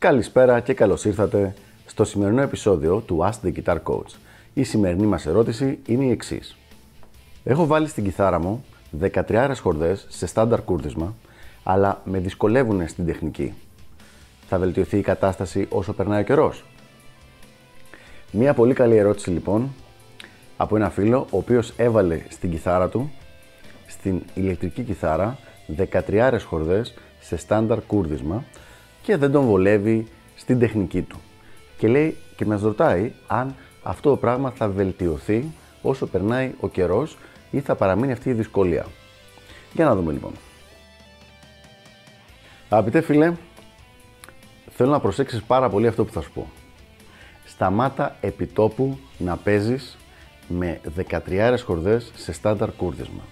Καλησπέρα και καλώς ήρθατε στο σημερινό επεισόδιο του Ask the Guitar Coach. Η σημερινή μας ερώτηση είναι η εξής. Έχω βάλει στην κιθάρα μου 13 χορδές σε στάνταρ κούρδισμα, αλλά με δυσκολεύουν στην τεχνική. Θα βελτιωθεί η κατάσταση όσο περνάει ο καιρός; Μία πολύ καλή ερώτηση λοιπόν από ένα φίλο ο οποίος έβαλε στην κιθάρα του, στην ηλεκτρική κιθάρα, 13 χορδές σε στάνταρ κούρδισμα και δεν τον βολεύει στην τεχνική του. Και λέει και μας ρωτάει αν αυτό το πράγμα θα βελτιωθεί όσο περνάει ο καιρός ή θα παραμείνει αυτή η δυσκολία. Για να δούμε λοιπόν. Αγαπητέ φίλε, θέλω να προσέξεις πάρα πολύ αυτό που θα σου πω. Σταμάτα επιτόπου να παίζεις με 13 χορδές σε στάνταρ κούρδισμα.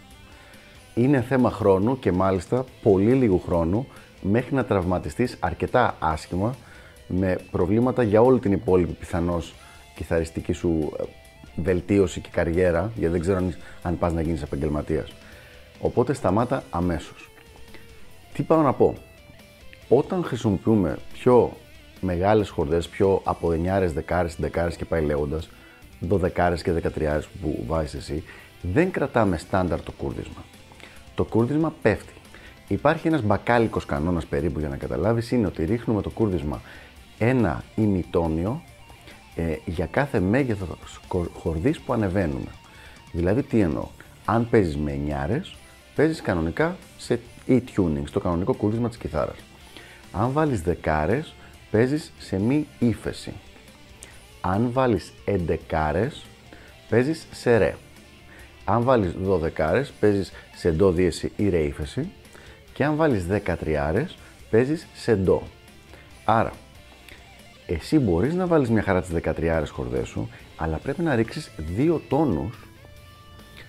Είναι θέμα χρόνου και μάλιστα πολύ λίγου χρόνου μέχρι να τραυματιστείς αρκετά άσχημα με προβλήματα για όλη την υπόλοιπη πιθανώς κιθαριστική σου ε, βελτίωση και καριέρα, γιατί δεν ξέρω αν, αν πας να γίνεις επαγγελματίας. Οπότε σταμάτα αμέσως. Τι πάω να πω; Όταν χρησιμοποιούμε πιο μεγάλες χορδές, πιο από 9, δεκάρες, δεκάρες και πάει λέγοντας, 12 και 13 που βάζεις εσύ, δεν κρατάμε στάνταρ το κούρδισμα. Το κούρδισμα πέφτει. Υπάρχει ένας μπακάλικος κανόνας περίπου για να καταλάβεις, είναι ότι ρίχνουμε το κούρδισμα ένα ημιτόνιο ε, για κάθε μέγεθος χορδής που ανεβαίνουμε. Δηλαδή τι εννοώ, αν παίζεις με εννιάρες, παίζεις κανονικά σε E-tuning, στο κανονικό κούρδισμα της κιθάρας. Αν βάλεις δεκάρες, παίζεις σε μη ύφεση. Αν βάλεις εντεκάρες, παίζεις σε ρε. Αν βάλεις δωδεκάρες, παίζεις σε ντο δίεση ή ρε ύφεση. Και αν βάλεις δεκατριάρες, παίζεις σε ντο. Άρα, εσύ μπορείς να βάλεις μια χαρά τις 13 χορδές σου, αλλά πρέπει να ρίξεις δύο τόνους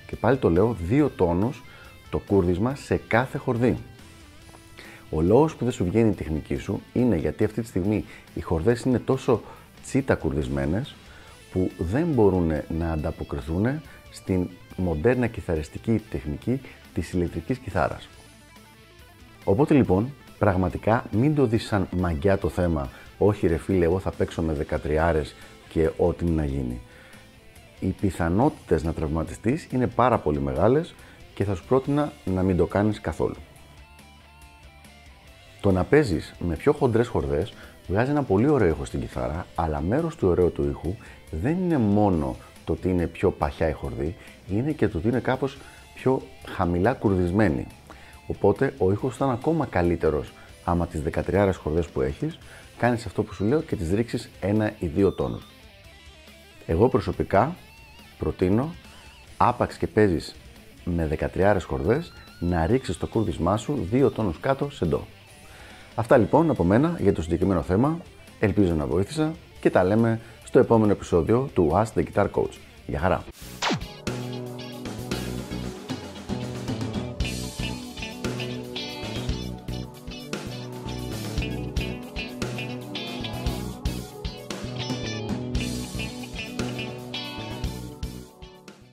και πάλι το λέω, δύο τόνους το κούρδισμα σε κάθε χορδή. Ο λόγος που δεν σου βγαίνει η τεχνική σου είναι γιατί αυτή τη στιγμή οι χορδές είναι τόσο τσίτα κουρδισμένες που δεν μπορούν να ανταποκριθούν στην μοντέρνα κιθαριστική τεχνική της ηλεκτρικής κιθάρας. Οπότε λοιπόν, πραγματικά μην το δεις σαν μαγιά το θέμα όχι ρε φίλε, εγώ θα παίξω με 13 και ό,τι να γίνει. Οι πιθανότητες να τραυματιστείς είναι πάρα πολύ μεγάλες και θα σου πρότεινα να μην το κάνεις καθόλου. Το να παίζεις με πιο χοντρές χορδές βγάζει ένα πολύ ωραίο ήχο στην κιθάρα, αλλά μέρος του ωραίου του ήχου δεν είναι μόνο το ότι είναι πιο παχιά η χορδή, είναι και το ότι είναι κάπως πιο χαμηλά κουρδισμένη. Οπότε ο ήχος θα είναι ακόμα καλύτερος άμα τις 13 χορδές που έχεις κάνεις αυτό που σου λέω και τις ρίξεις ένα ή δύο τόνους. Εγώ προσωπικά προτείνω άπαξ και παίζεις με 13 χορδές να ρίξεις το κούρδισμά σου δύο τόνους κάτω σε ντο. Αυτά λοιπόν από μένα για το συγκεκριμένο θέμα. Ελπίζω να βοήθησα και τα λέμε στο επόμενο επεισόδιο του Ask the Guitar Coach. Γεια χαρά!